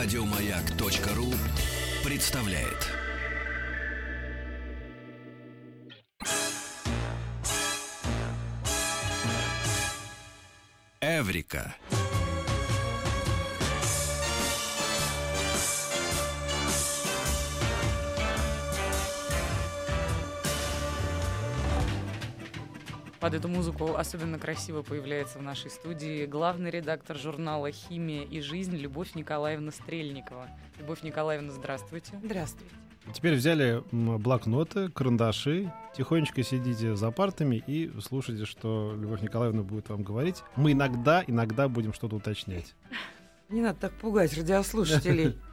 Радиомаяк.ру представляет. Эврика. Под эту музыку особенно красиво появляется в нашей студии главный редактор журнала «Химия и жизнь» Любовь Николаевна Стрельникова. Любовь Николаевна, здравствуйте. Здравствуйте. Теперь взяли блокноты, карандаши, тихонечко сидите за партами и слушайте, что Любовь Николаевна будет вам говорить. Мы иногда, иногда будем что-то уточнять. Не надо так пугать радиослушателей.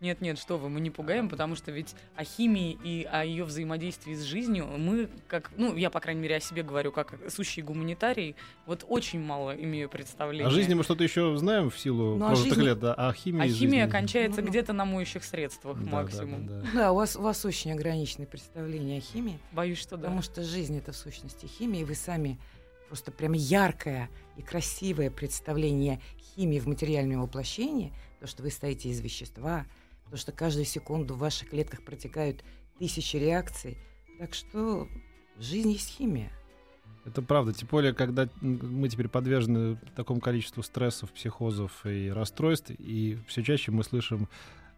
Нет-нет, что вы, мы не пугаем, потому что ведь о химии и о ее взаимодействии с жизнью мы, как, ну, я, по крайней мере, о себе говорю, как сущий гуманитарий, вот очень мало имею представления. О жизни мы что-то еще знаем в силу Ну, прожитых жизни- лет, да, а о химии А химия жизни- кончается Ну, ну. где-то на моющих средствах Да, да, максимум. да, да. Да, у вас, у вас очень ограниченное представление о химии, Боюсь, что да. потому что жизнь — это в сущности химия, и вы сами просто прям яркое и красивое представление химии в материальном воплощении, то, что вы стоите из вещества, то, что каждую секунду в ваших клетках протекают тысячи реакций. Так что жизнь есть химия. Это правда. Тем более, когда мы теперь подвержены такому количеству стрессов, психозов и расстройств, и все чаще мы слышим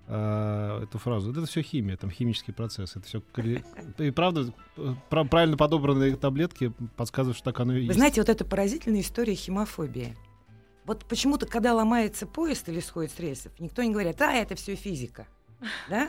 э, эту фразу. Это все химия, там химический процесс. Это все и правда пра- правильно подобранные таблетки подсказывают, что так оно и Вы есть. знаете, вот это поразительная история химофобии. Вот почему-то, когда ломается поезд или сходит с рельсов, никто не говорит, а, это все физика. Да?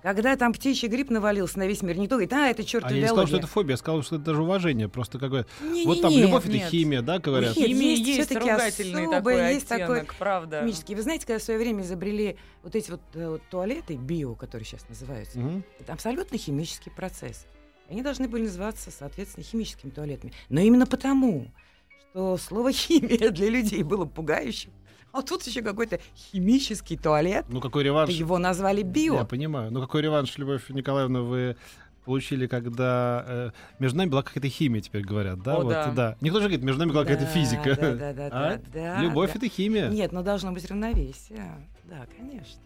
Когда там птичий грипп навалился на весь мир, никто говорит, а, это черт А я не сказал, что это фобия, я сказал, что это даже уважение. Просто как бы вот там любовь это химия, да, говорят. Нет, Химия есть есть, всё-таки ругательный такой есть оттенок, такой правда. химический. Вы знаете, когда в свое время изобрели вот эти вот, э, вот туалеты био, которые сейчас называются, это абсолютно химический процесс. Они должны были называться, соответственно, химическими туалетами. Но именно потому, что слово химия для людей было пугающим, а тут еще какой-то химический туалет, Ну какой реванш? его назвали био. Я понимаю. Ну какой реванш, Любовь Николаевна, вы получили, когда э, между нами была какая-то химия, теперь говорят, да? О, вот, да. Никто же говорит, между нами была какая-то Да, физика. Да, да, да, А? да, да, Любовь да. это химия. Нет, но должно быть равновесие. Да, конечно.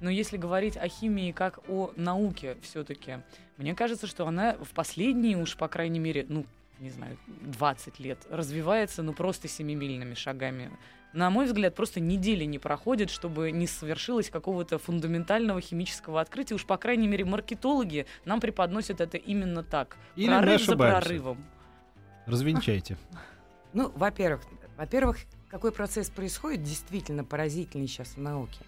Но если говорить о химии как о науке все-таки, мне кажется, что она в последние уж, по крайней мере, ну, не знаю, 20 лет развивается, ну, просто семимильными шагами. На мой взгляд, просто недели не проходит, чтобы не совершилось какого-то фундаментального химического открытия. Уж, по крайней мере, маркетологи нам преподносят это именно так. Или мы Прорыв за прорывом. Развенчайте. Ну, во-первых, во-первых, какой процесс происходит действительно поразительный сейчас в науке.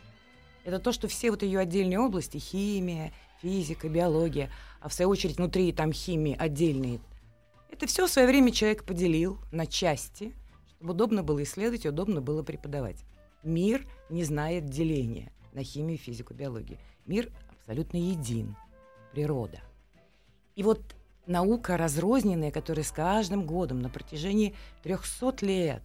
Это то, что все вот ее отдельные области, химия, физика, биология, а в свою очередь внутри там химии отдельные, это все в свое время человек поделил на части, чтобы удобно было исследовать и удобно было преподавать. Мир не знает деления на химию, физику, биологию. Мир абсолютно един. Природа. И вот наука разрозненная, которая с каждым годом на протяжении 300 лет,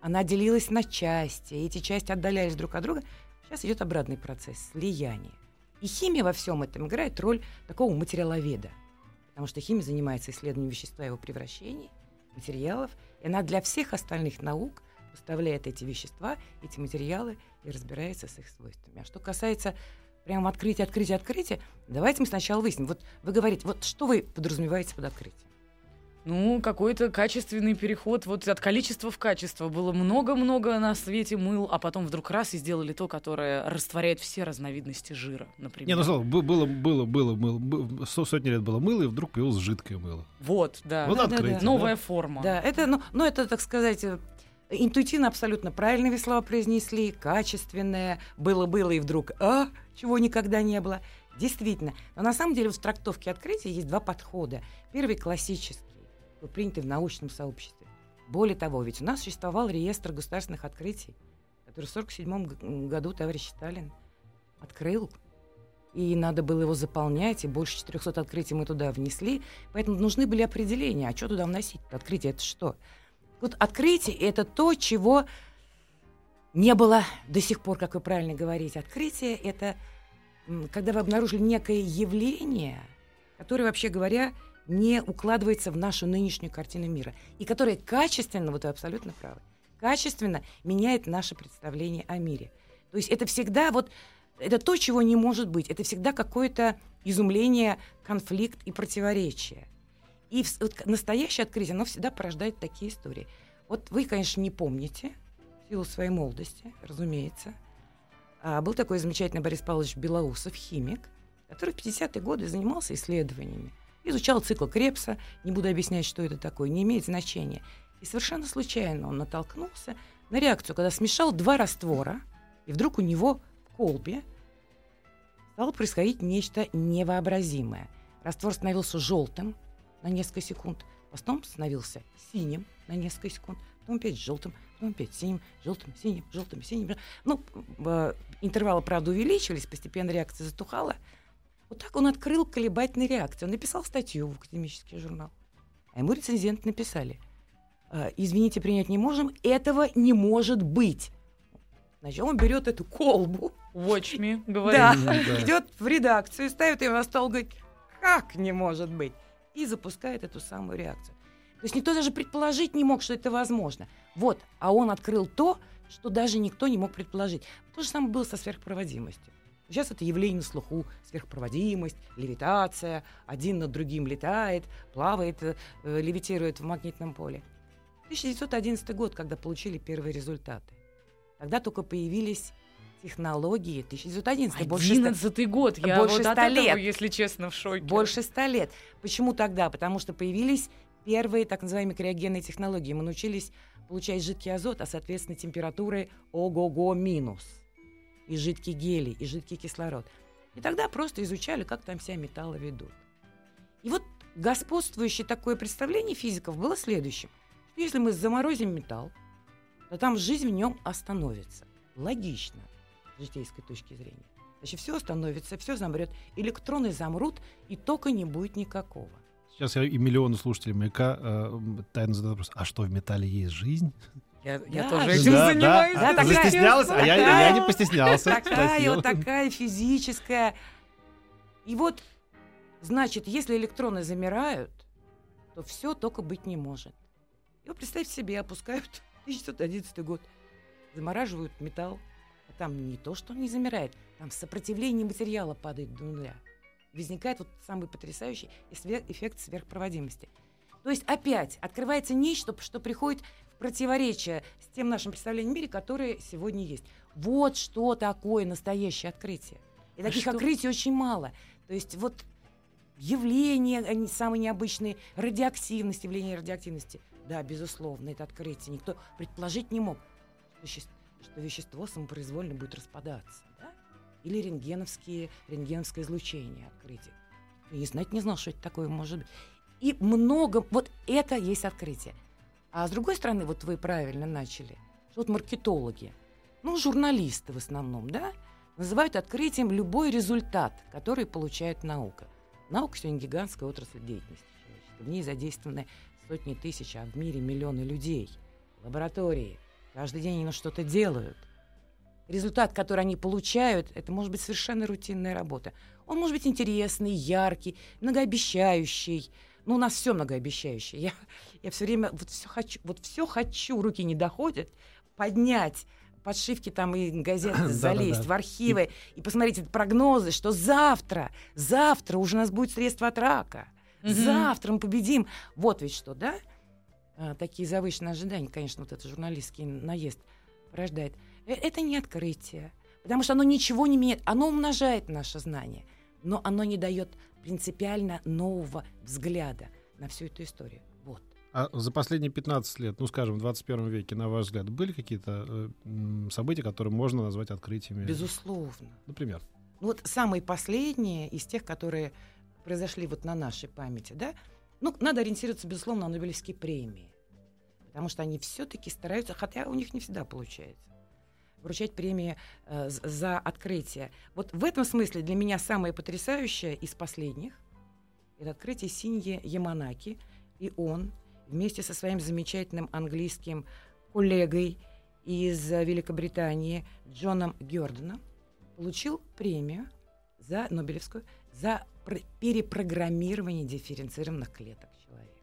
она делилась на части, и эти части отдалялись друг от друга. Сейчас идет обратный процесс слияния. И химия во всем этом играет роль такого материаловеда, потому что химия занимается исследованием вещества его превращений, материалов, и она для всех остальных наук поставляет эти вещества, эти материалы и разбирается с их свойствами. А что касается прям открытия, открытия, открытия, давайте мы сначала выясним. Вот вы говорите, вот что вы подразумеваете под открытием? Ну, какой-то качественный переход. Вот от количества в качество. Было много-много на свете мыл, а потом вдруг раз и сделали то, которое растворяет все разновидности жира, например. Не, ну слава, бу- было, было, было, мыло, бу- со- сотни лет было мыло, и вдруг появилось жидкое мыло. Вот, да. Вот Да, да, открытие. да. Новая да? форма. Да, это, ну, ну, это, так сказать, э, интуитивно абсолютно правильные вы слова произнесли, качественное, было-было и вдруг, а, чего никогда не было. Действительно. Но на самом деле в трактовке открытия есть два подхода. Первый классический, такой, принятый в научном сообществе. Более того, ведь у нас существовал реестр государственных открытий, который в 1947 году товарищ Сталин открыл. И надо было его заполнять, и больше 400 открытий мы туда внесли. Поэтому нужны были определения. А что туда вносить? Открытие — это что? Вот открытие — это то, чего не было до сих пор, как вы правильно говорите. Открытие — это когда вы обнаружили некое явление, которое, вообще говоря, не укладывается в нашу нынешнюю картину мира. И которое качественно, вот вы абсолютно правы, качественно меняет наше представление о мире. То есть это всегда вот это то, чего не может быть. Это всегда какое-то изумление, конфликт и противоречие. И в, вот, настоящее открытие, оно всегда порождает такие истории. Вот вы, конечно, не помните, в силу своей молодости, разумеется. А, был такой замечательный Борис Павлович Белоусов, химик, который в 50-е годы занимался исследованиями. Изучал цикл Крепса, не буду объяснять, что это такое, не имеет значения. И совершенно случайно он натолкнулся на реакцию, когда смешал два раствора, и вдруг у него в колбе стало происходить нечто невообразимое. Раствор становился желтым на несколько секунд, потом становился синим на несколько секунд, потом опять желтым, потом опять синим, желтым, синим, желтым, синим. Ну, э, интервалы, правда, увеличивались, постепенно реакция затухала, вот так он открыл колебательные реакции. Он написал статью в академический журнал. А ему рецензенты написали. «А, Извините, принять не можем. Этого не может быть. Значит, он берет эту колбу. Watch me, говорит. Да, Да. идет в редакцию, ставит ее на стол, говорит, как не может быть? И запускает эту самую реакцию. То есть никто даже предположить не мог, что это возможно. Вот, а он открыл то, что даже никто не мог предположить. То же самое было со сверхпроводимостью. Сейчас это явление на слуху, сверхпроводимость, левитация, один над другим летает, плавает, э, левитирует в магнитном поле. 1911 год, когда получили первые результаты. Тогда только появились технологии. 1911 больше ста- Одиннадцатый год. Я больше вот от ста этого, лет. если честно, в шоке. больше ста лет. Почему тогда? Потому что появились первые так называемые криогенные технологии. Мы научились получать жидкий азот, а соответственно температуры ого-го минус. И жидкий гелий, и жидкий кислород. И тогда просто изучали, как там себя металлы ведут. И вот господствующее такое представление физиков было следующим. Что если мы заморозим металл, то там жизнь в нем остановится. Логично с житейской точки зрения. Значит, все остановится, все замрет, электроны замрут, и тока не будет никакого. Сейчас я и миллионы слушателей маяка э, тайно задают вопрос, а что, в металле есть жизнь? Я, я Да, тоже да, этим да, занимаюсь. да, такая- Застеснялась, а я, я не постеснялся. Такая спросил. вот такая физическая. И вот, значит, если электроны замирают, то все только быть не может. И вот представьте себе, опускают 1911 год, замораживают металл, а там не то, что он не замирает, там сопротивление материала падает до нуля. Возникает вот самый потрясающий эффект сверхпроводимости. То есть опять открывается нечто, что приходит в противоречие с тем нашим представлением о мире, которое сегодня есть. Вот что такое настоящее открытие. И А таких что? открытий очень мало. То есть вот явления, они самые необычные, радиоактивность, явление радиоактивности. Да, безусловно, это открытие. Никто предположить не мог, что, щес- что вещество самопроизвольно будет распадаться. да? Или рентгеновские, рентгеновское излучение открытие. Я знать не знал, что это такое может быть. И много, вот это есть открытие. А с другой стороны, вот вы правильно начали, что вот маркетологи, ну, журналисты в основном, да, называют открытием любой результат, который получает наука. Наука сегодня гигантская отрасль деятельности. В ней задействованы сотни тысяч, а в мире миллионы людей, лаборатории. Каждый день они что-то делают. Результат, который они получают, это может быть совершенно рутинная работа. Он может быть интересный, яркий, многообещающий. Ну, у нас все многообещающее. Я, я все время вот все хочу, вот все хочу, руки не доходят, поднять подшивки там и газеты залезть в архивы и посмотреть эти прогнозы, что завтра, завтра уже у нас будет средство от рака. Мгм. Завтра мы победим. Вот ведь что, да? А, такие завышенные ожидания, конечно, вот этот журналистский наезд порождает. Э, Это не открытие, потому что оно ничего не меняет. Оно умножает наше знание, но оно не дает принципиально нового взгляда на всю эту историю. Вот. А за последние 15 лет, ну, скажем, в 21 веке, на ваш взгляд, были какие-то э, события, которые можно назвать открытиями? Безусловно. Например. Ну Вот самые последние из тех, которые произошли вот на нашей памяти, да, ну, надо ориентироваться, безусловно, на Нобелевские премии, потому что они все-таки стараются, хотя у них не всегда получается, вручать премии э, за открытие. Вот в этом смысле для меня самое потрясающее из последних это открытие Синьи Яманаки, и он вместе со своим замечательным английским коллегой из Великобритании Джоном Гёрденом получил премию за Нобелевскую за пр- перепрограммирование дифференцированных клеток человека.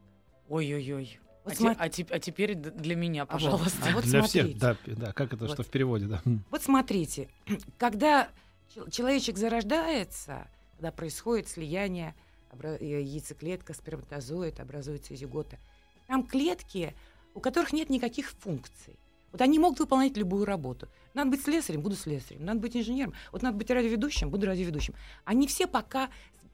Ой-ой-ой. А, Вот, те- смо- а а теперь для меня, А вот- пожалуйста. а вот Для смотрите. всех, да, да, как это, Вот. что в переводе, да. Вот смотрите, когда чел- человечек зарождается, когда происходит слияние обра- э, яйцеклетка, сперматозоид, образуется зигота, там клетки, у которых нет никаких функций. Вот они могут выполнять любую работу. Надо быть слесарем, буду слесарем. Надо быть инженером. Вот надо быть радиоведущим, буду радиоведущим. Они все пока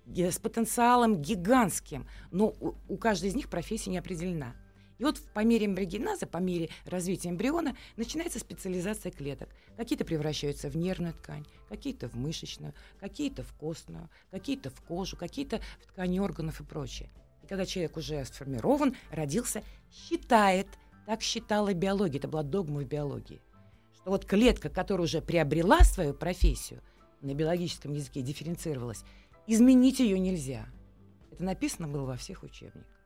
с, ге- с потенциалом гигантским, но у, у каждой из них профессия не определена. И вот по мере эмбрионаза, по мере развития эмбриона, начинается специализация клеток. Какие-то превращаются в нервную ткань, какие-то в мышечную, какие-то в костную, какие-то в кожу, какие-то в ткани органов и прочее. И когда человек уже сформирован, родился, считает, так считала биология, это была догма в биологии, что вот клетка, которая уже приобрела свою профессию, на биологическом языке дифференцировалась, изменить ее нельзя. Это написано было во всех учебниках.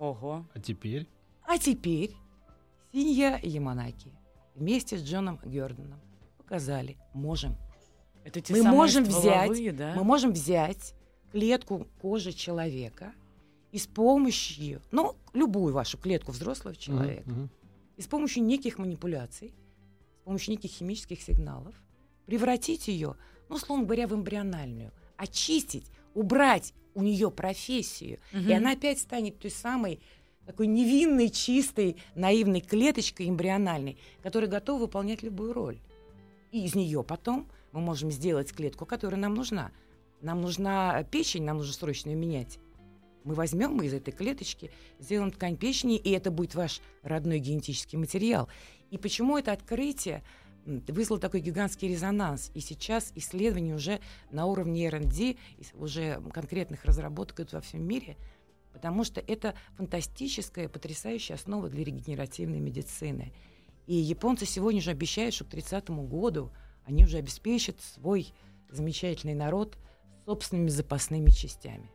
Ого. А теперь? А теперь Синья Яманаки вместе с Джоном Гёрденом показали, можем. Это те Мы самые можем стволовые, да? Мы можем взять клетку кожи человека и с помощью, ну, любую вашу клетку взрослого человека, мгм. и с помощью неких манипуляций, с помощью неких химических сигналов, превратить ее, ну, условно говоря, в эмбриональную, очистить, убрать у нее профессию, Мгм. и она опять станет той самой такой невинной, чистой, наивной клеточкой эмбриональной, которая готова выполнять любую роль. И из нее потом мы можем сделать клетку, которая нам нужна. Нам нужна печень, нам нужно срочно ее менять. Мы возьмем из этой клеточки, сделаем ткань печени, и это будет ваш родной генетический материал. И почему это открытие м, вызвало такой гигантский резонанс? И сейчас исследования уже на уровне R&D, уже конкретных разработок идут во всем мире, потому что это фантастическая, потрясающая основа для регенеративной медицины. И японцы сегодня же обещают, что к 30 году они уже обеспечат свой замечательный народ собственными запасными частями.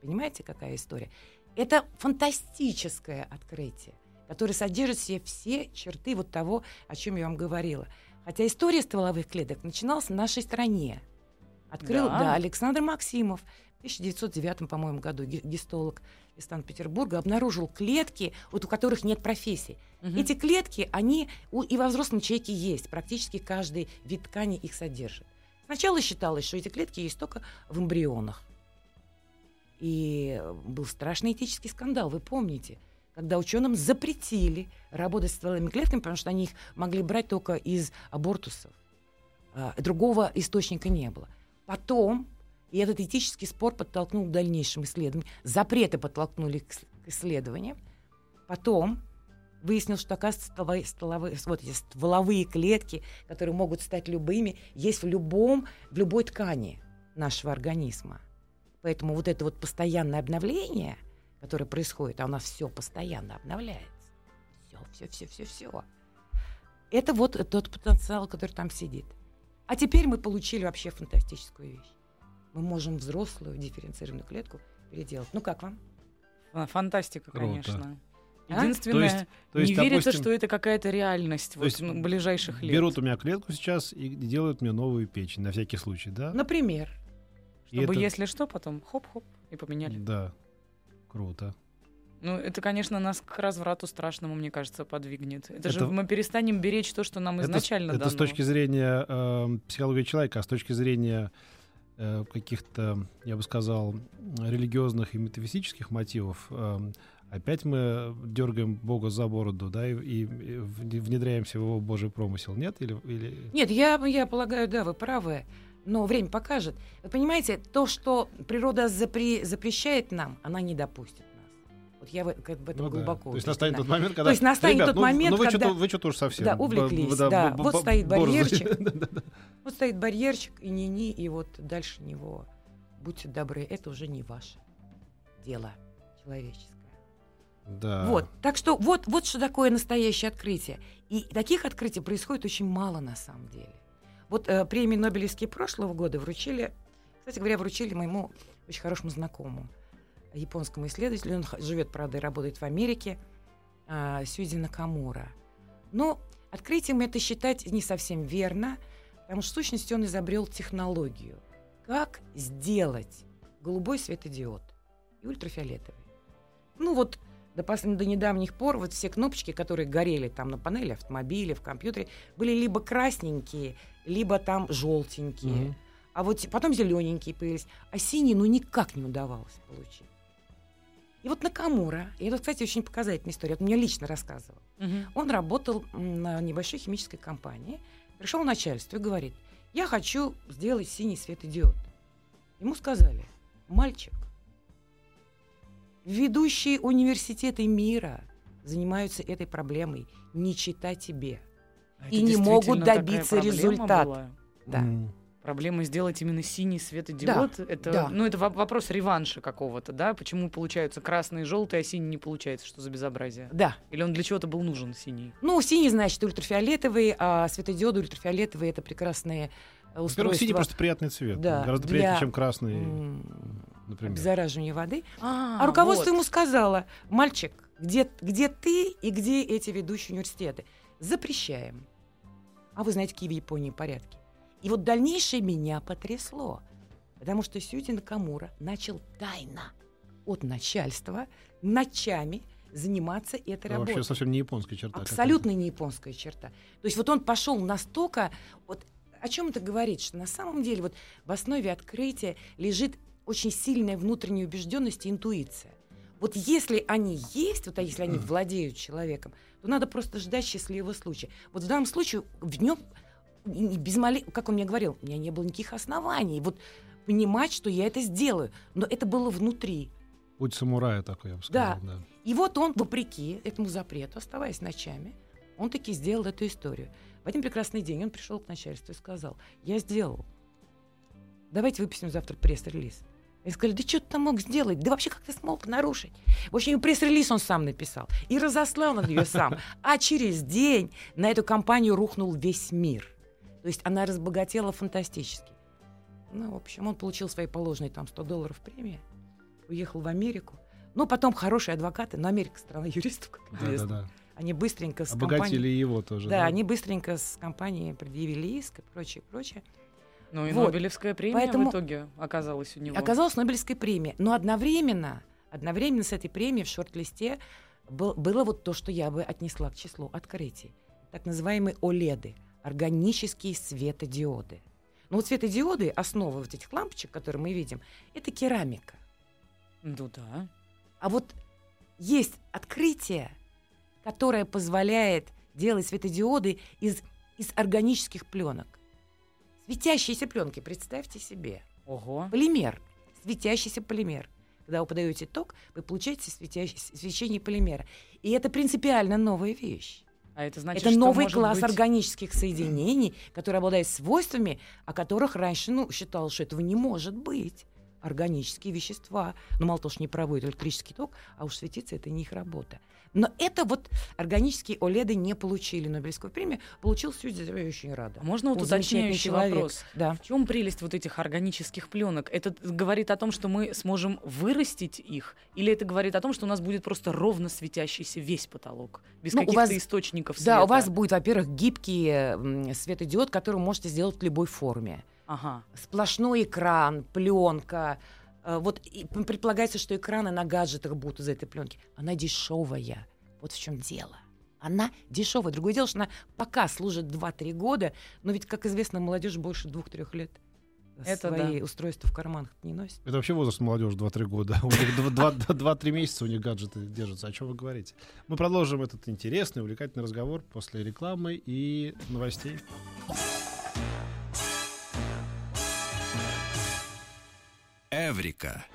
Понимаете, какая история? Это фантастическое открытие, которое содержит в себе все черты вот того, о чем я вам говорила. Хотя история стволовых клеток начиналась в нашей стране. Открыл, Да? да, Александр Максимов в 1909, по-моему, году, гистолог из Санкт-Петербурга, обнаружил клетки, вот у которых нет профессий. Мгм. Эти клетки, они у- и во взрослом человеке есть. Практически каждый вид ткани их содержит. Сначала считалось, что эти клетки есть только в эмбрионах. И э, был страшный этический скандал, вы помните, когда ученым запретили работать с стволовыми клетками, потому что они их могли брать только из абортусов. А, Другого источника не было. Потом, и этот этический спор подтолкнул к дальнейшим исследованиям, запреты подтолкнули к исследованиям. Потом выяснилось, что, оказывается, стволовые, стволовые- вот эти стволовые клетки, которые могут стать любыми, есть в, любом, в любой ткани нашего организма. Поэтому вот это вот постоянное обновление, которое происходит, а у нас все постоянно обновляется. Все, все, все, все, все. Это вот тот потенциал, который там сидит. А теперь мы получили вообще фантастическую вещь. Мы можем взрослую дифференцированную клетку переделать. Ну как вам? Фа- Фантастика, Круто. конечно. А? Единственное, То есть- то есть, не верится, допустим, что это какая-то реальность то вот, есть ближайших лет. Берут у меня клетку сейчас и делают мне новую печень, на всякий случай, да? Например, И Чтобы, это- если что, потом хоп-хоп и поменяли. Да, круто. Ну, это, конечно, нас к разврату страшному, мне кажется, подвигнет. Это, же Это- мы перестанем беречь то, что нам Это изначально это, дано. с точки зрения э, психологии человека, а с точки зрения э, каких-то, я бы сказал, религиозных и метафизических мотивов, э, опять мы дергаем Бога за бороду, да, и, и- и внедряемся в его Божий промысел, нет? Или, или... Нет, я, я полагаю, да, вы правы. Но время покажет. Вы понимаете, то, что природа запре- запрещает нам, она не допустит нас. Вот я в, как бы в этом Ну да. глубоко То есть настанет тот момент, когда... То есть настанет «Ребят, тот ну, момент, ну вы когда- что-то, вы что-то уж совсем... Да, увлеклись, б- да. б- Вот б- стоит борзые». барьерчик. Вот стоит барьерчик и ни-ни, и вот дальше него, будьте добры, это уже не ваше дело человеческое. Да. Вот, так что вот, вот что такое настоящее открытие. И таких открытий происходит очень мало на самом деле. Вот э, премии Нобелевские прошлого года вручили, кстати говоря, вручили моему очень хорошему знакомому, японскому исследователю. Он живет, правда, и работает в Америке, э, Сюзи Накамура. Но открытием это считать не совсем верно, потому что в сущности он изобрел технологию, как сделать голубой светодиод и ультрафиолетовый. Ну вот до, до недавних пор вот все кнопочки, которые горели там на панели автомобиля, в компьютере, были либо красненькие, либо там желтенькие. Мгм. А вот потом зелененькие появились. А синие, ну, никак не удавалось получить. И вот Накамура, и это, кстати, очень показательная история, это мне лично рассказывал. Мгм. Он работал на небольшой химической компании, пришел начальство и говорит, я хочу сделать синий светодиод. Ему сказали, мальчик, ведущие университеты мира занимаются этой проблемой, не чита тебе. А И это не могут добиться результата. была? Да. М. Проблема сделать именно синий светодиод. это, да. Ну, это во- вопрос реванша какого-то, да? Почему получаются красные и желтые, а синий не получается? Что за безобразие? Да. Или он для чего-то был нужен, синий? Ну, синий, значит, ультрафиолетовый, а светодиоды ультрафиолетовые — это прекрасные э, Во-первых, устройства синий просто приятный цвет. Да, Гораздо для, приятнее, чем красный, м, например. обеззараживания воды. А, А руководство вот. ему сказало, мальчик, где, где ты и где эти ведущие университеты? Запрещаем. А вы знаете, какие в Японии порядки. И вот дальнейшее меня потрясло. Потому что Сюди Накамура начал тайно от начальства ночами заниматься этой Это работой. вообще совсем не японская черта. Абсолютно не японская черта. То есть вот он пошел настолько... Вот о чем это говорит? Что на самом деле вот в основе открытия лежит очень сильная внутренняя убежденность и интуиция. Вот если они есть, вот а если они владеют человеком, то надо просто ждать счастливого случая. Вот в данном случае в нем без мале... как он мне говорил, у меня не было никаких оснований. Вот понимать, что я это сделаю. Но это было внутри. Путь самурая такой, я бы сказал. Да. И вот он, вопреки этому запрету, оставаясь ночами, он таки сделал эту историю. В один прекрасный день он пришел к начальству и сказал, я сделал. Давайте выпустим завтра пресс-релиз. И сказали, да что ты там мог сделать? Да вообще как ты смог нарушить? В общем, пресс-релиз он сам написал. И разослал он ее сам. А через день на эту компанию рухнул весь мир. То есть она разбогатела фантастически. Ну, в общем, он получил свои положенные там 100 долларов премии, уехал в Америку. Ну, потом хорошие адвокаты, но Америка страна юристов, как Да, да, известно. да. Они быстренько с Обогатили компанией... его тоже. Да, они быстренько с компанией предъявили иск и прочее, прочее. Ну и Вот. Нобелевская премия Поэтому- в итоге оказалась у него. Оказалась Нобелевская премия. Но одновременно, одновременно с этой премией в шорт-листе был- было вот то, что я бы отнесла к числу открытий. Так называемые ОЛЕДы, органические светодиоды. Ну вот светодиоды, основа вот этих лампочек, которые мы видим, это керамика. Ну да. А вот есть открытие, которое позволяет делать светодиоды из, из органических пленок. Светящиеся пленки, представьте себе. Ого. Полимер, светящийся полимер. Когда вы подаете ток, вы получаете светящ- свечение полимера. И это принципиально новая вещь. А это значит, это новый класс быть- органических соединений, которые обладают свойствами, о которых раньше ну, считалось, что этого не может быть. Органические вещества. Но мало того, что не проводят электрический ток, а уж светиться это не их работа. Но это вот органические ОЛЕДы не получили Нобелевскую премию. Получил Сьюзи, я очень рада. А Можно вот Он уточняющий вопрос? Да. В чем прелесть вот этих органических пленок? Это говорит о том, что мы сможем вырастить их, или это говорит о том, что у нас будет просто ровно светящийся весь потолок, без Ну, каких-то вас- источников света? Да, у вас будет, во-первых, гибкий светодиод, который вы можете сделать в любой форме. Ага. Сплошной экран, пленка. Э, Вот предполагается, что экраны на гаджетах будут из этой пленки. Она дешевая. Вот в чем дело. Она дешевая. Другое дело, что она пока служит 2-3 года, но ведь, как известно, молодежь больше 2-3 лет Это свои устройства в карманах не носит. Это вообще возраст молодежи 2-3 года. У них 2-3 месяца у них гаджеты держатся. О чем вы говорите? Мы продолжим этот интересный, увлекательный разговор после рекламы и новостей. Эврика.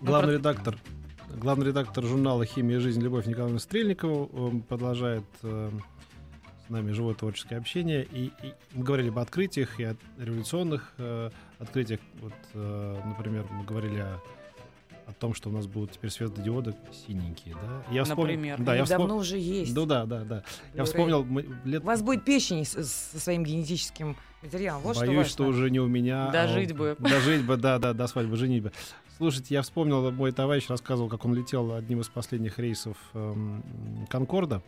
Главный редактор, главный редактор журнала «Химия и жизнь» Любовь Николаевна Стрельникова он продолжает э, с нами живое творческое общение. И, и мы говорили об открытиях и о революционных э, открытиях. Вот, э, например, мы говорили о, о том, что у нас будут теперь светодиоды синенькие. Да? Я вспом- Например. Да, я Они давно вспом- уже есть. Ну да, да, да. Я Blu-ray. вспомнил мы лет... У вас будет печень со своим генетическим материалом. Вот Боюсь, что что, уже не у меня. а Дожить у- бы. Дожить бы, да, да, до свадьбы, женитьбы. Слушайте, я вспомнил, мой товарищ рассказывал, как он летел одним из последних рейсов эм, Конкорда.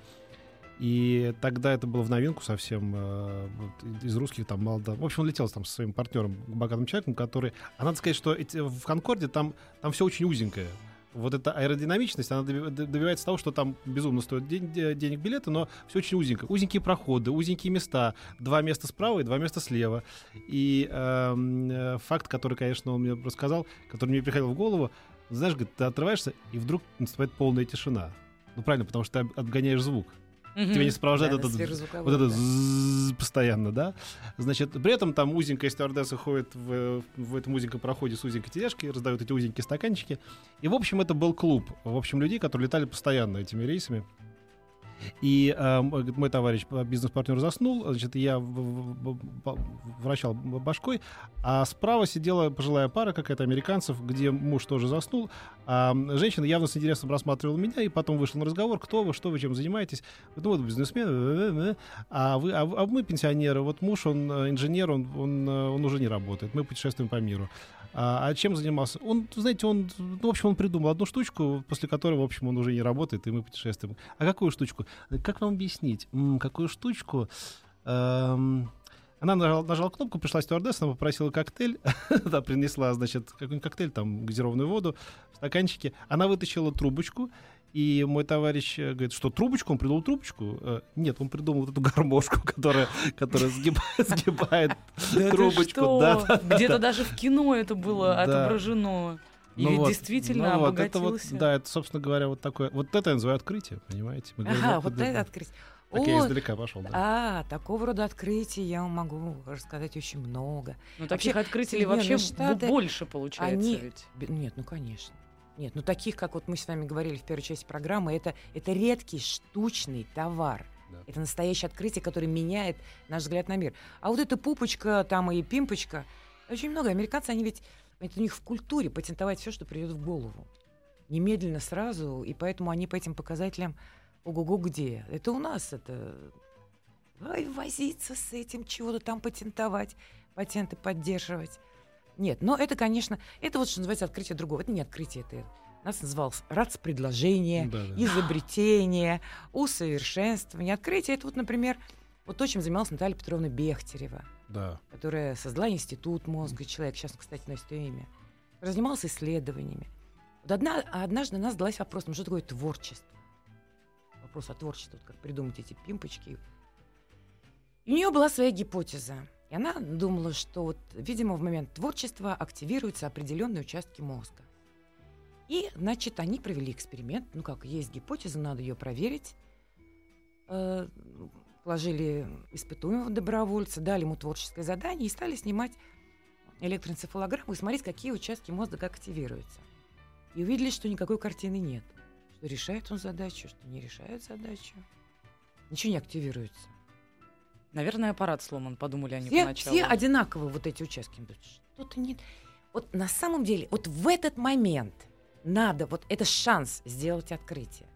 И тогда это было в новинку совсем. э, вот из русских там мало. В общем, он летел там со своим партнером, богатым человеком, который... А надо сказать, что эти- в Конкорде там, там все очень узенькое. Вот эта аэродинамичность, она добивается того, что там безумно стоит де- денег билеты, но все очень узенько. Узенькие проходы, узенькие места. Два места справа и два места слева. И эм, э, факт, который, конечно, он мне рассказал, который мне приходил в голову, знаешь, ты отрываешься, и вдруг наступает полная тишина. Ну, правильно, потому что ты об- отгоняешь звук. Тебя не сопровождает Да, этот, вот это да. постоянно, да? Значит, при этом там узенькая стюардесса ходит в, в этом узеньком проходе с узенькой тележкой, раздают эти узенькие стаканчики. И, в общем, это был клуб, в общем, людей, которые летали постоянно этими рейсами. И э, мой товарищ, бизнес-партнер заснул, значит, я вращал башкой, а справа сидела пожилая пара какая-то американцев, где муж тоже заснул, а женщина явно с интересом рассматривала меня, и потом вышел на разговор, кто вы, что вы, чем занимаетесь. Ну вот бизнесмен, а вы, а, а мы пенсионеры, вот муж, он э, инженер, он, он, э, он уже не работает, мы путешествуем по миру. А, а чем занимался? Он, знаете, он, ну, в общем, он придумал одну штучку, после которой, в общем, он уже не работает, и мы путешествуем. А какую штучку? Как вам объяснить? М, какую штучку? Эм, Она нажала, нажала кнопку, пришла стюардесса, она попросила коктейль, да, принесла, значит, какой-нибудь коктейль, там, газированную воду в стаканчике. Она вытащила трубочку, и мой товарищ э, говорит, что трубочку? Он придумал трубочку? Э, Нет, он придумал вот эту гармошку, которая, которая сгибает, сгибает Да трубочку. Да, да, да, Где-то да. даже в кино это было Да. отображено. И Ну ведь вот, действительно ну вот, это вот, да, это, собственно говоря, вот такое. Вот это я называю открытие, понимаете? Мы говорим, Ага, вот это- это открыть. Так я О, издалека пошел, да. а, такого рода открытий я вам могу рассказать очень много. Ну, таких открытий Соединенные вообще Штаты, больше получается они- ведь. Нет, ну конечно. Нет, ну таких, как вот мы с вами говорили в первой части программы, это, это редкий штучный товар. Да. Это настоящее открытие, которое меняет наш взгляд на мир. А вот эта пупочка там и пимпочка, очень много. Американцы, они ведь, это у них в культуре патентовать все, что придет в голову. Немедленно, сразу, и поэтому они по этим показателям ого-го где. Это у нас это... Ой, возиться с этим, чего-то там патентовать, патенты поддерживать. Нет, но это, конечно, это вот что называется открытие другого. Это не открытие, это нас называлось РАЦ-предложение, Да, да. изобретение, усовершенствование. Открытие это вот, например, вот то, чем занималась Наталья Петровна Бехтерева, Да. которая создала Институт мозга человека, сейчас, кстати, носит ее имя, занималась исследованиями. Вот одна, однажды она задалась вопросом, что такое творчество. Вопрос о творчестве, вот как придумать эти пимпочки. И у нее была своя гипотеза. И она думала, что, вот, видимо, в момент творчества активируются определенные участки мозга. И, значит, они провели эксперимент. Ну как, есть гипотеза, надо ее проверить. Э, Положили испытуемого добровольца, дали ему творческое задание и стали снимать электроэнцефалограмму и смотреть, какие участки мозга активируются. И увидели, что никакой картины нет. Что решает он задачу, что не решает задачу. Ничего не активируется. Наверное, аппарат сломан, подумали они Все, поначалу. все одинаковые вот эти участки. Что-то нет. Вот на самом деле, вот в этот момент надо, вот это шанс сделать открытие.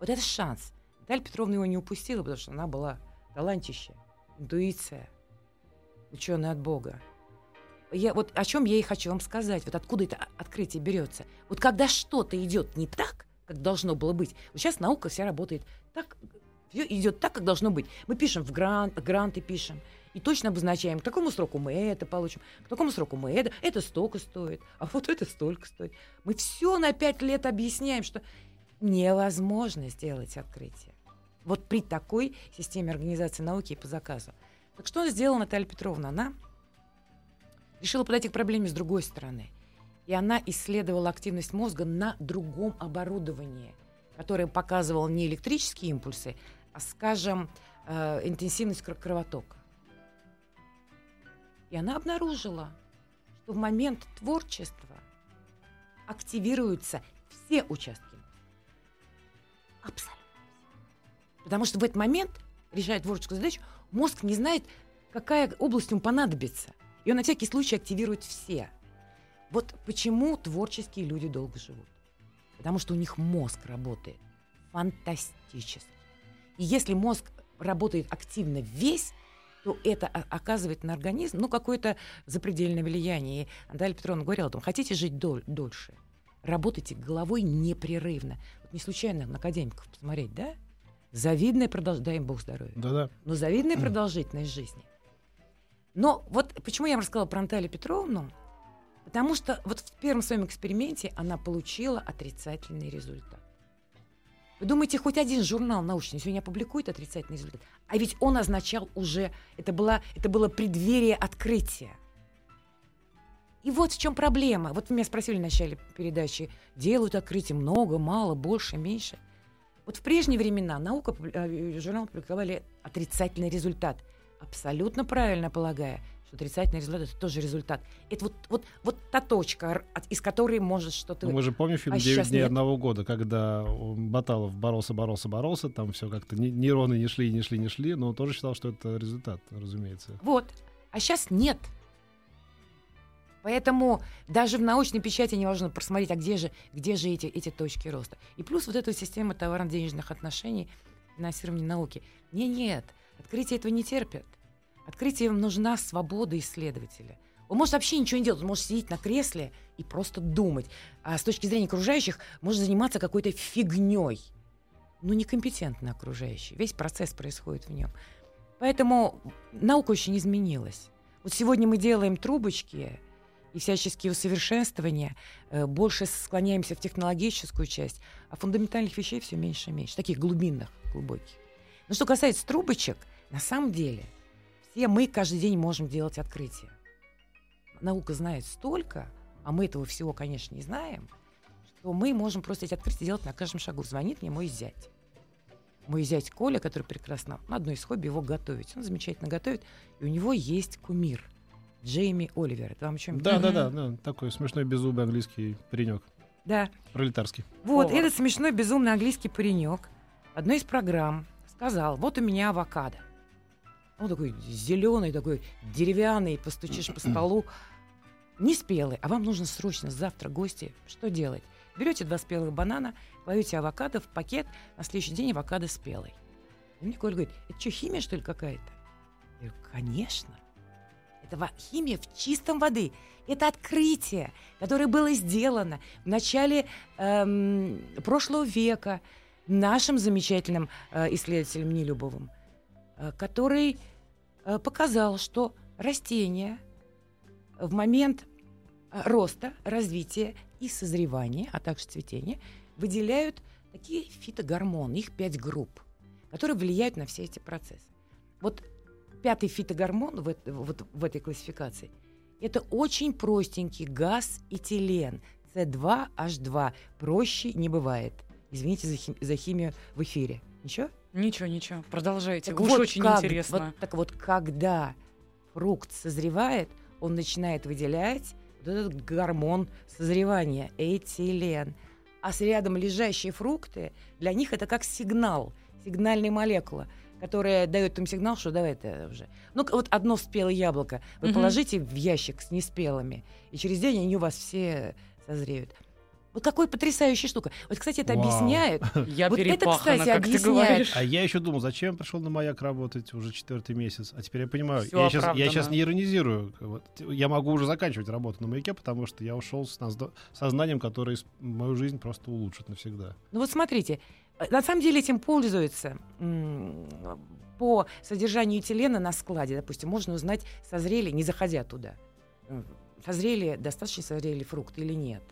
Вот это шанс. Наталья Петровна его не упустила, потому что она была талантище, интуиция, ученая от Бога. Я, вот о чем я и хочу вам сказать, вот откуда это открытие берется. Вот когда что-то идет не так, как должно было быть, вот сейчас наука вся работает так, все идет так, как должно быть. Мы пишем в грант, гранты пишем, и точно обозначаем, к такому сроку мы это получим, к такому сроку мы это, это столько стоит, а вот это столько стоит. Мы все на пять лет объясняем, что невозможно сделать открытие. Вот при такой системе организации науки и по заказу. Так что сделала Наталья Петровна? Она решила подойти к проблеме с другой стороны. И она исследовала активность мозга на другом оборудовании, которое показывало не электрические импульсы, скажем, э, интенсивность кр- кровотока. И она обнаружила, что в момент творчества активируются все участки. Абсолютно. все. Потому что в этот момент, решая творческую задачу, мозг не знает, какая область ему понадобится. И он на всякий случай активирует все. Вот почему творческие люди долго живут. Потому что у них мозг работает фантастически. И если мозг работает активно весь, то это оказывает на организм ну, какое-то запредельное влияние. И Наталья Петровна говорила о том, хотите жить дол- дольше, работайте головой непрерывно. Вот не случайно на академиков посмотреть, да? Завидная продолжительность, дай им Бог здоровья. Да-да. Но завидная продолжительность жизни. Но вот почему я вам рассказала про Наталью Петровну? Потому что вот в первом своем эксперименте она получила отрицательный результат. Вы думаете, хоть один журнал научный сегодня опубликует отрицательный результат? А ведь он означал уже, это, было, это было преддверие открытия. И вот в чем проблема. Вот вы меня спросили в начале передачи, делают открытие много, мало, больше, меньше. Вот в прежние времена наука, э, журнал публиковали отрицательный результат. Абсолютно правильно полагая, что отрицательный результат это тоже результат. Это вот, вот, вот та точка, из которой может что-то... Ну, мы же помним фильм А «Девять дней нет. одного года», когда Баталов боролся, боролся, боролся, там все как-то не- нейроны не шли, не шли, не шли, но он тоже считал, что это результат, разумеется. Вот. А сейчас нет. Поэтому даже в научной печати невозможно просмотреть, а где же, где же эти, эти точки роста. И плюс вот эта система товарно-денежных отношений, финансирования науки. Не, нет, открытие этого не терпят. Открытием нужна свобода исследователя. Он может вообще ничего не делать, он может сидеть на кресле и просто думать. А с точки зрения окружающих может заниматься какой-то фигней. Ну, некомпетентно окружающий. Весь процесс происходит в нем. Поэтому наука очень изменилась. Вот сегодня мы делаем трубочки и всяческие усовершенствования, э, больше склоняемся в технологическую часть, а фундаментальных вещей все меньше и меньше, таких глубинных, глубоких. Но что касается трубочек, на самом деле все мы каждый день можем делать открытия. Наука знает столько, а мы этого всего, конечно, не знаем, что мы можем просто эти открытия делать на каждом шагу. Звонит мне мой зять. Мой зять Коля, который прекрасно, ну, одно из хобби его готовить. Он замечательно готовит, и у него есть кумир. Джейми Оливер. Это вам чем Да, да, да, да, такой смешной беззубый английский паренек, Да. пролетарский. Вот, Повар. этот смешной, безумный английский паренек одной из программ сказал, вот у меня авокадо. Он такой зеленый, такой деревянный, постучишь по столу. Не спелый, а вам нужно срочно завтра гости. Что делать? Берете два спелых банана, кладете авокадо в пакет, на следующий день авокадо спелый. И мне Коля говорит, это что, химия, что ли, какая-то? Я говорю, конечно. Это химия в чистом воды. Это открытие, которое было сделано в начале эм, прошлого века нашим замечательным э, исследователем Нелюбовым, который э, показал, что растения в момент э, роста, развития и созревания, а также цветения, выделяют такие фитогормоны, их пять групп, которые влияют на все эти процессы. Вот пятый фитогормон в, вот в этой классификации – это очень простенький газ этилен, С2H2. Проще не бывает. Извините за, хим- за химию в эфире. Ничего? Ничего, ничего. Продолжайте. Так Уж вот очень как- интересно. вот- так вот, когда фрукт созревает, он начинает выделять вот этот гормон созревания, этилен. А с рядом лежащие фрукты, для них это как сигнал, сигнальная молекула, которая дает им сигнал, что давай это уже. Ну, вот одно спелое яблоко вы Мгм. положите в ящик с неспелыми, и через день они у вас все созреют. Вот какой потрясающая штука. Вот, кстати, это Вау. объясняет. Я вот это, кстати, как ты объясняет. говоришь. А я еще думал, зачем я пришел на маяк работать уже четвертый месяц. А теперь я понимаю, Всё я сейчас, я сейчас не иронизирую. Вот, я могу уже заканчивать работу на маяке, потому что я ушел с сознанием, которое мою жизнь просто улучшит навсегда. Ну вот смотрите, э, на самом деле этим пользуются по содержанию этилена на складе. Допустим, можно узнать, созрели, не заходя туда, созрели, достаточно созрели фрукты или нет.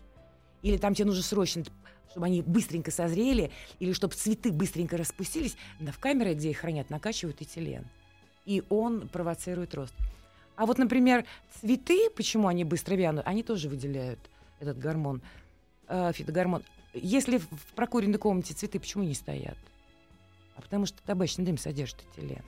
Или там тебе нужно срочно, чтобы они быстренько созрели, или чтобы цветы быстренько распустились, на- в камере, где их хранят, накачивают этилен. И он провоцирует рост. А вот, например, цветы, почему они быстро вянут, они тоже выделяют этот гормон, э, фитогормон. Если в прокуренной комнате цветы почему не стоят? А потому что табачный дым содержит этилен.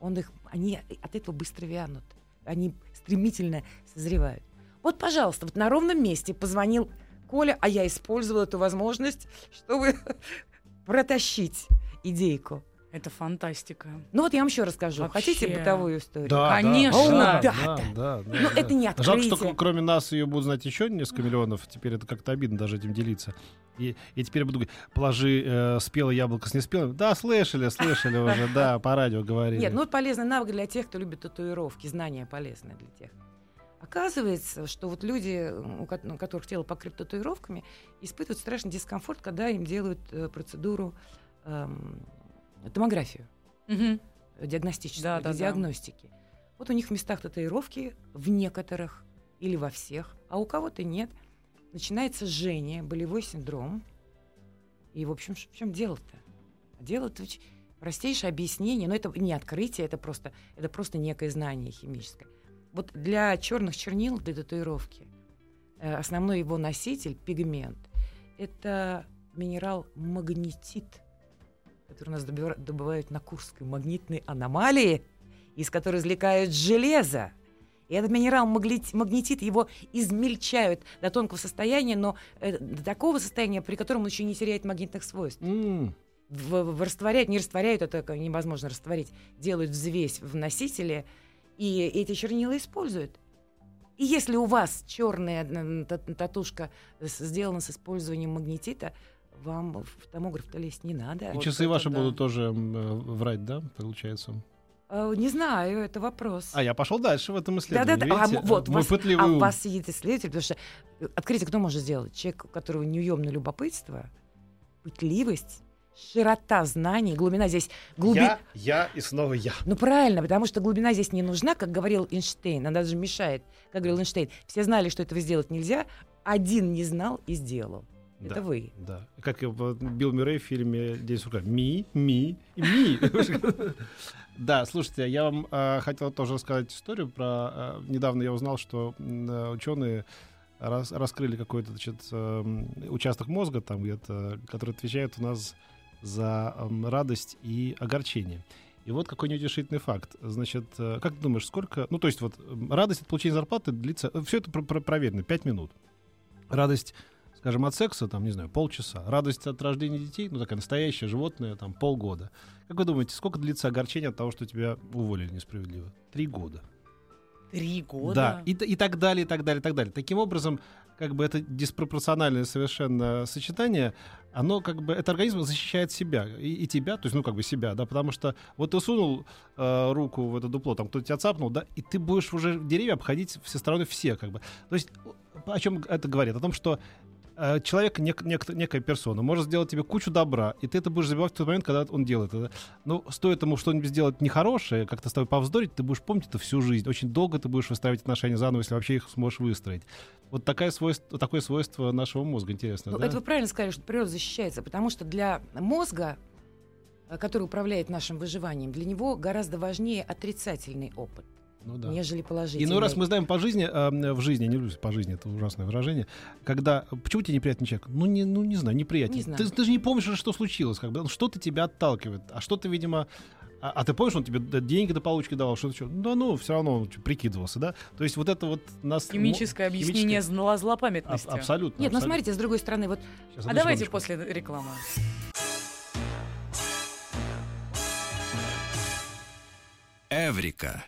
Он их, они от этого быстро вянут. Они стремительно созревают. Вот, пожалуйста, вот на ровном месте позвонил Коля, а я использовала эту возможность, чтобы протащить идейку. Это фантастика. Ну вот я вам еще расскажу. Вообще. Хотите бытовую историю? Конечно. Да, Да, да, да. да, да, Но да. это не Жалко, что открытие. кроме нас ее будут знать еще несколько миллионов. Теперь это как-то обидно даже этим делиться. И, и теперь буду говорить, положи э, спелое яблоко с неспелым. Да, слышали, слышали уже, да, по радио говорили. Нет, ну это полезный навык для тех, кто любит татуировки. Знания полезны для тех. Оказывается, что вот люди, у ко- у которых тело покрыто татуировками, испытывают страшный дискомфорт, когда им делают э, процедуру эм, томографию Мгм. диагностическую, Да, да, да. диагностики. Вот у них в местах татуировки, в некоторых или во всех, а у кого-то нет. Начинается жжение, болевой синдром. И, в общем, в чем дело-то? Дело-то простейшее объяснение, но это не открытие, это просто, это просто некое знание химическое. Вот для черных чернил, для татуировки, э, основной его носитель, пигмент, это минерал магнетит, который у нас добывают на Курской магнитной аномалии, из которой извлекают железо. И этот минерал магнетит, его измельчают до тонкого состояния, но э, до такого состояния, при котором он еще не теряет магнитных свойств. М, В, в- растворяют, не растворяют, это невозможно растворить, делают взвесь в носителе, и эти чернила используют. И если у вас черная татушка сделана с использованием магнетита, вам в томограф-то лезть не надо. И Вот часы ваши да. будут тоже э, врать, да, получается? Э, Не знаю, это вопрос. А я пошел дальше в этом исследовании. Да-да-да. А, видите? вот, у Мой вас, пытливый а у вас сидит исследователь, потому что э, открытие кто может сделать? Человек, у которого неуемное любопытство, пытливость, широта знаний, глубина здесь... Глуби... Я, я и снова я. Ну правильно, потому что глубина здесь не нужна, как говорил Эйнштейн, она даже мешает, как говорил Эйнштейн. Все знали, что этого сделать нельзя, один не знал и сделал. Это Да. вы. Да. Как вот Билл Мюррей в фильме «День сурка». Ми, ми, ми. Да, слушайте, я вам э, хотел тоже рассказать историю про... э, недавно я узнал, что ученые раскрыли какой-то эм, участок мозга, там где-то, который отвечает у нас за радость и огорчение. И вот какой неутешительный факт. Значит, э, как ты думаешь, сколько... Ну, то есть вот радость от получения зарплаты длится... Все это про- про- проверено, 5 минут. Радость скажем, от секса, там, не знаю, полчаса. Радость от рождения детей, ну, такая настоящая, животное, там, полгода. Как вы думаете, сколько длится огорчение от того, что тебя уволили несправедливо? Три года. Три года. Да, и, и так далее, и так далее, и так далее. Таким образом, как бы это диспропорциональное совершенно сочетание, оно как бы, этот организм защищает себя и, и тебя, то есть, ну, как бы себя, да, потому что вот ты сунул э, руку в это дупло, там кто-то тебя цапнул, да, и ты будешь уже деревья обходить все стороны все, как бы. То есть, о чем это говорит? О том, что человек, нек- нек- некая персона, может сделать тебе кучу добра, и ты это будешь забывать в тот момент, когда он делает это. Но стоит ему что-нибудь сделать нехорошее, как-то с тобой повздорить, ты будешь помнить это всю жизнь. Очень долго ты будешь выстраивать отношения заново, если вообще их сможешь выстроить. Вот такое свойство, такое свойство нашего мозга, интересно, Ну, да? Это вы правильно сказали, что природа защищается, потому что для мозга, э, который управляет нашим выживанием, для него гораздо важнее отрицательный опыт, Ну да. нежели И положительный. ну раз мы знаем по жизни, э, в жизни, не люблю по жизни, это ужасное выражение, когда, почему тебе неприятный человек? Ну не, ну, не знаю, неприятный. Не знаю. Ты, ты же не помнишь, что случилось, как бы, ну, что-то тебя отталкивает, а что-то, видимо, а, а ты помнишь, он тебе деньги до получки давал, что-то что? Да ну, все равно он прикидывался, да? То есть вот это вот нас... Химическое мо- объяснение химическое- злопамятности. абсолютно. Нет, ну абсолютно. смотрите, с другой стороны, вот Сейчас, А давайте секундочку. после рекламы. Эврика.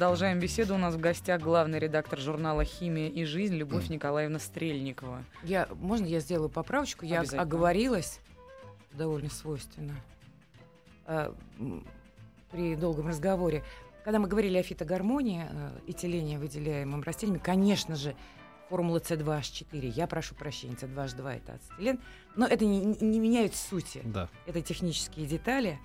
Продолжаем беседу. У нас в гостях главный редактор журнала «Химия и жизнь» Любовь Николаевна Стрельникова. я, можно я сделаю поправочку? Я оговорилась, довольно свойственно, э, м, при долгом разговоре. Когда мы говорили о фитогармонии, э, этилене, выделяемом растениями, конечно же, формула С2H4, я прошу прощения, С2H2 это ацетилен, но это не, не- не меняет сути. Да. Это технические детали.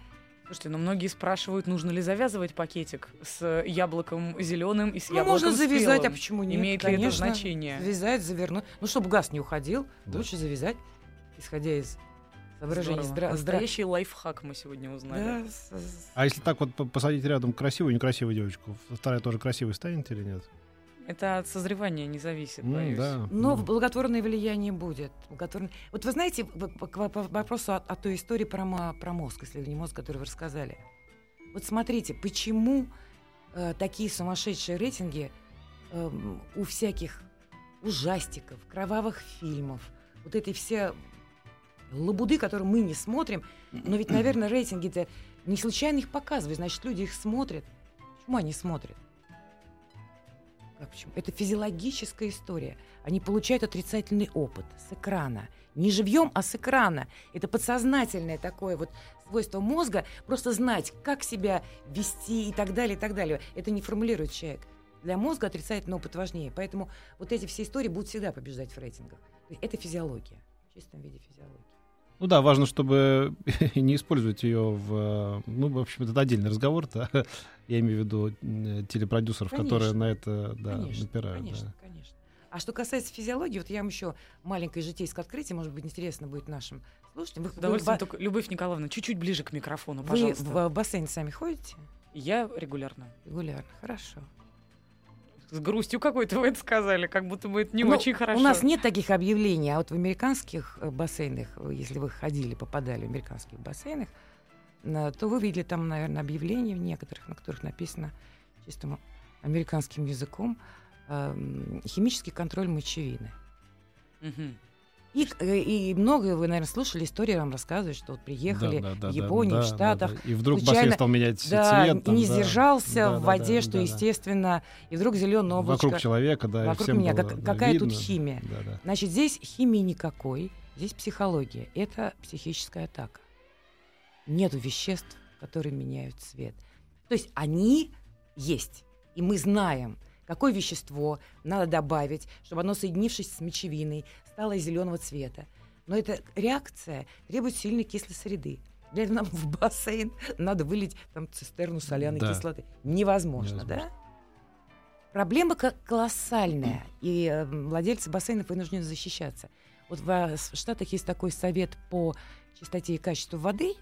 Слушайте, ну многие спрашивают, нужно ли завязывать пакетик с яблоком зеленым и с Ну, яблоком можно завязать, а спелым? почему нет? Имеет ли это Конечно, значение? Завязать, завернуть. Ну, чтобы газ не уходил, Да. лучше завязать, исходя из соображений здра- здра- Настоящий лайфхак мы сегодня узнали. Да, А если так вот по- посадить рядом красивую и некрасивую девочку, вторая тоже красивой станет или нет? Это от созревания не зависит, М, боюсь. да. Но М. благотворное влияние будет. Благотворное- Вот вы знаете, к воп- вопросу о, о той истории про, про мозг, исследование мозга, которую вы рассказали. Вот смотрите, почему э, такие сумасшедшие рейтинги эм, у всяких ужастиков, кровавых фильмов, вот эти все лабуды, которые мы не смотрим, но ведь, наверное, рейтинги-то не случайно их показывают, значит, люди их смотрят. Почему они смотрят? Как почему? Это физиологическая история. Они получают отрицательный опыт с экрана. Не живьем, а с экрана. Это подсознательное такое вот свойство мозга, просто знать, как себя вести и так далее, и так далее. Это не формулирует человек. Для мозга отрицательный опыт важнее. Поэтому вот эти все истории будут всегда побеждать в рейтингах. Это физиология. В чистом виде физиология. Ну да, важно, чтобы не использовать ее в... Ну, в общем, это отдельный разговор, да? Я имею в виду телепродюсеров, конечно, которые на это да, конечно, напирают. Конечно, да. конечно. А что касается физиологии, вот я вам еще маленькое житейское открытие, может быть, интересно будет нашим слушателям. Вы, Удовольствие, вы, только, Любовь Николаевна, чуть-чуть ближе к микрофону, вы пожалуйста. Вы в бассейн сами ходите? Я регулярно. Регулярно, хорошо с грустью какой-то вы это сказали, как будто бы это не ну, очень хорошо. У нас нет таких объявлений, а вот в американских э, бассейнах, э, если вы ходили, попадали в американских бассейнах, то вы видели там, наверное, объявления в некоторых, на которых написано чистым американским языком э, химический контроль мочевины. Угу. И, э, и многое вы, наверное, слушали истории, вам рассказывают, что вот приехали да, да, да, в Японии, да, в Штатах. Да, да. И вдруг случайно, бассейн стал менять да, цвет. Там, не да, сдержался да, в воде, да, что, да, естественно, и вдруг зеленое облачко. Вокруг человека, да, Вокруг меня. Было, как, да, какая видно. тут химия? Да, да. Значит, здесь химии никакой, здесь психология. Это психическая атака. Нету веществ, которые меняют цвет. То есть они есть, и мы знаем, какое вещество надо добавить, чтобы оно, соединившись с мочевиной, стало зеленого цвета. Но эта реакция требует сильной кислой среды. Для этого нам в бассейн надо вылить там цистерну соляной да. кислоты. Невозможно, Невозможно, да? Проблема колоссальная, и э, владельцы бассейнов вынуждены защищаться. Вот в, в Штатах есть такой совет по чистоте и качеству воды,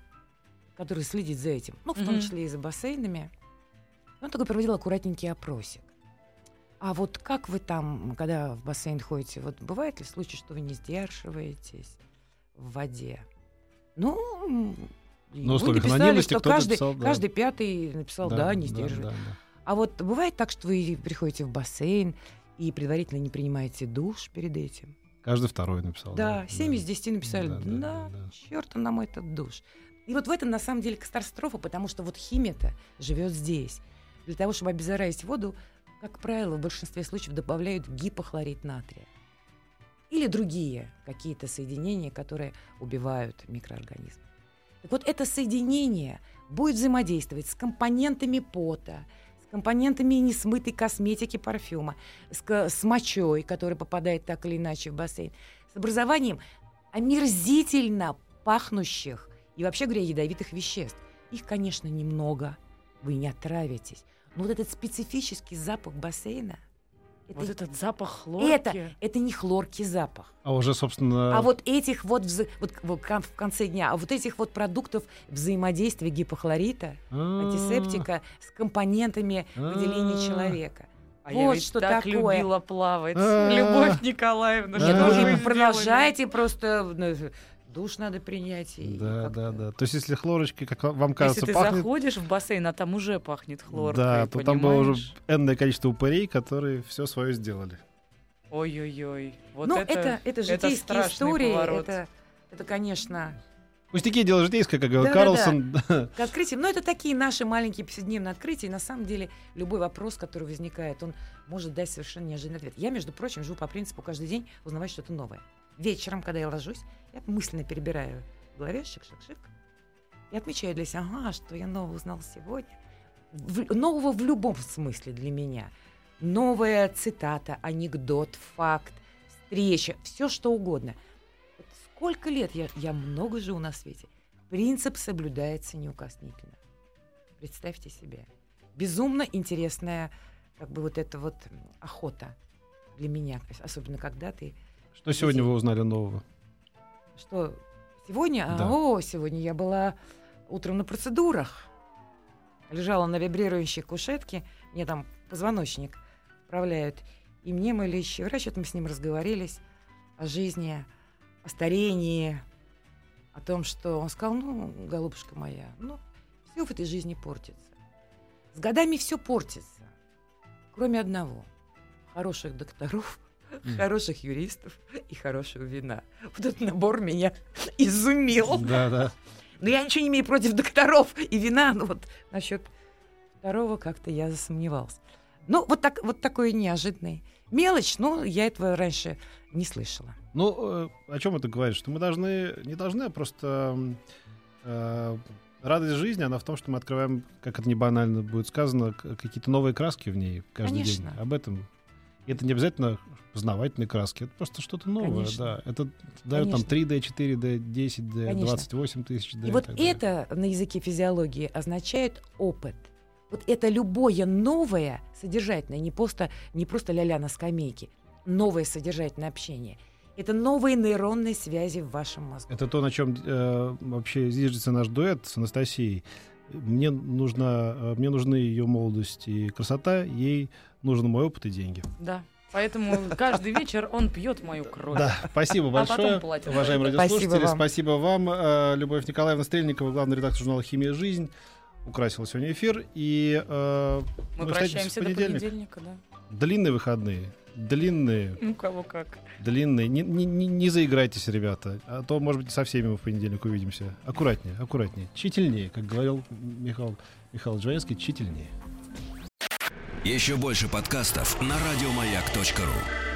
который следит за этим, ну, в том числе и за бассейнами. Он такой проводил аккуратненький опросик. А вот как вы там, когда в бассейн ходите, вот бывает ли случай, что вы не сдерживаетесь в воде? Ну, ну, вы написали, что каждый, написал, да. каждый пятый написал «да, да не сдерживает». Да, да, да. А вот бывает так, что вы приходите в бассейн и предварительно не принимаете душ перед этим? Каждый второй написал. Да, да 7 да. из 10 написали «да, да, да, да, да. черт нам этот душ». И вот в этом на самом деле катастрофа, потому что вот химия-то живет здесь. Для того, чтобы обеззаразить воду, как правило, в большинстве случаев добавляют гипохлорид натрия. Или другие какие-то соединения, которые убивают микроорганизмы. Так вот, это соединение будет взаимодействовать с компонентами пота, с компонентами несмытой косметики парфюма, с, с мочой, которая попадает так или иначе в бассейн, с образованием омерзительно пахнущих и вообще говоря ядовитых веществ. Их, конечно, немного, вы не отравитесь, но вот этот специфический запах бассейна, это, вот этот запах хлорки. Это, это не хлорки запах. А уже, собственно... А вот этих вот, вза... вот, в конце дня, а вот этих вот продуктов взаимодействия гипохлорита, А-а-а. антисептика с компонентами выделения человека. А вот я ведь что так такое. любила плавать. Любовь Николаевна. Нет, ну, продолжайте просто ну, душ надо принять. И да, да, да. То есть, если хлорочкой, как вам кажется, если пахнет... ты заходишь в бассейн, а там уже пахнет хлоркой, Да, то понимаешь? там было уже энное количество упырей, которые все свое сделали. Ой-ой-ой. Вот ну, это, это, это житейские это истории. Это, это, конечно... Пустяки дело житейское, как говорил да, Карлсон. Да, да. К открытиям. Но это такие наши маленькие повседневные открытия. И на самом деле любой вопрос, который возникает, он может дать совершенно неожиданный ответ. Я, между прочим, живу по принципу каждый день узнавать что-то новое. Вечером, когда я ложусь, я мысленно перебираю в голове шик-шик-шик. И отмечаю для себя, ага, что я нового узнал сегодня. В, нового в любом смысле для меня. Новая цитата, анекдот, факт, встреча, все что угодно. Вот сколько лет я, я много живу на свете. Принцип соблюдается неукоснительно. Представьте себе. Безумно интересная как бы вот эта вот охота для меня, особенно когда ты... Что сегодня вы узнали нового? Что сегодня? Да. А, о, сегодня я была утром на процедурах. Лежала на вибрирующей кушетке. Мне там позвоночник вправляют. И мне мой лечащий врач, вот мы с ним разговорились о жизни, о старении, о том, что он сказал, ну, голубушка моя, ну, все в этой жизни портится. С годами все портится, кроме одного. Хороших докторов mm. хороших юристов и хорошего вина. Вот этот набор меня изумил. Да, да. Но я ничего не имею против докторов и вина, но вот насчет второго как-то я засомневался. Ну, вот, так, вот такой неожиданный. Мелочь, но я этого раньше не слышала. Ну, э, о чем это говорит? Что мы должны, не должны, а просто э, радость жизни, она в том, что мы открываем, как это не банально будет сказано, какие-то новые краски в ней каждый Конечно. день. Об этом. И это не обязательно познавательные краски, это просто что-то новое, Конечно. да. Это дает там Конечно. 3D, 4D, 10D, Конечно. 28 тысяч D. И вот это на языке физиологии означает опыт. Вот это любое новое содержательное, не просто, не просто ля-ля на скамейке, новое содержательное общение. Это новые нейронные связи в вашем мозгу. Это то, на чем э, вообще зиждется наш дуэт с Анастасией. Мне, нужна, э, мне нужны ее молодость и красота, ей нужен мой опыт и деньги. Да. Поэтому каждый вечер он пьет мою кровь. Да, спасибо А потом большое, платит. уважаемые Спасибо радиослушатели. вам. Спасибо вам. Э, Любовь Николаевна Стрельникова, главный редактор журнала «Химия. Жизнь», украсила сегодня эфир. И э, Мы мы прощаемся до понедельник. понедельника, да. Длинные выходные. Длинные, Ну, кого как. длинные. Не, не- не- не заиграйтесь, ребята. А то, может быть, со всеми мы в понедельник увидимся. Аккуратнее, аккуратнее. Тщательнее, как говорил Михаил, Михаил Жванецкий, тщательнее. Еще больше подкастов на радиомаяк.ру.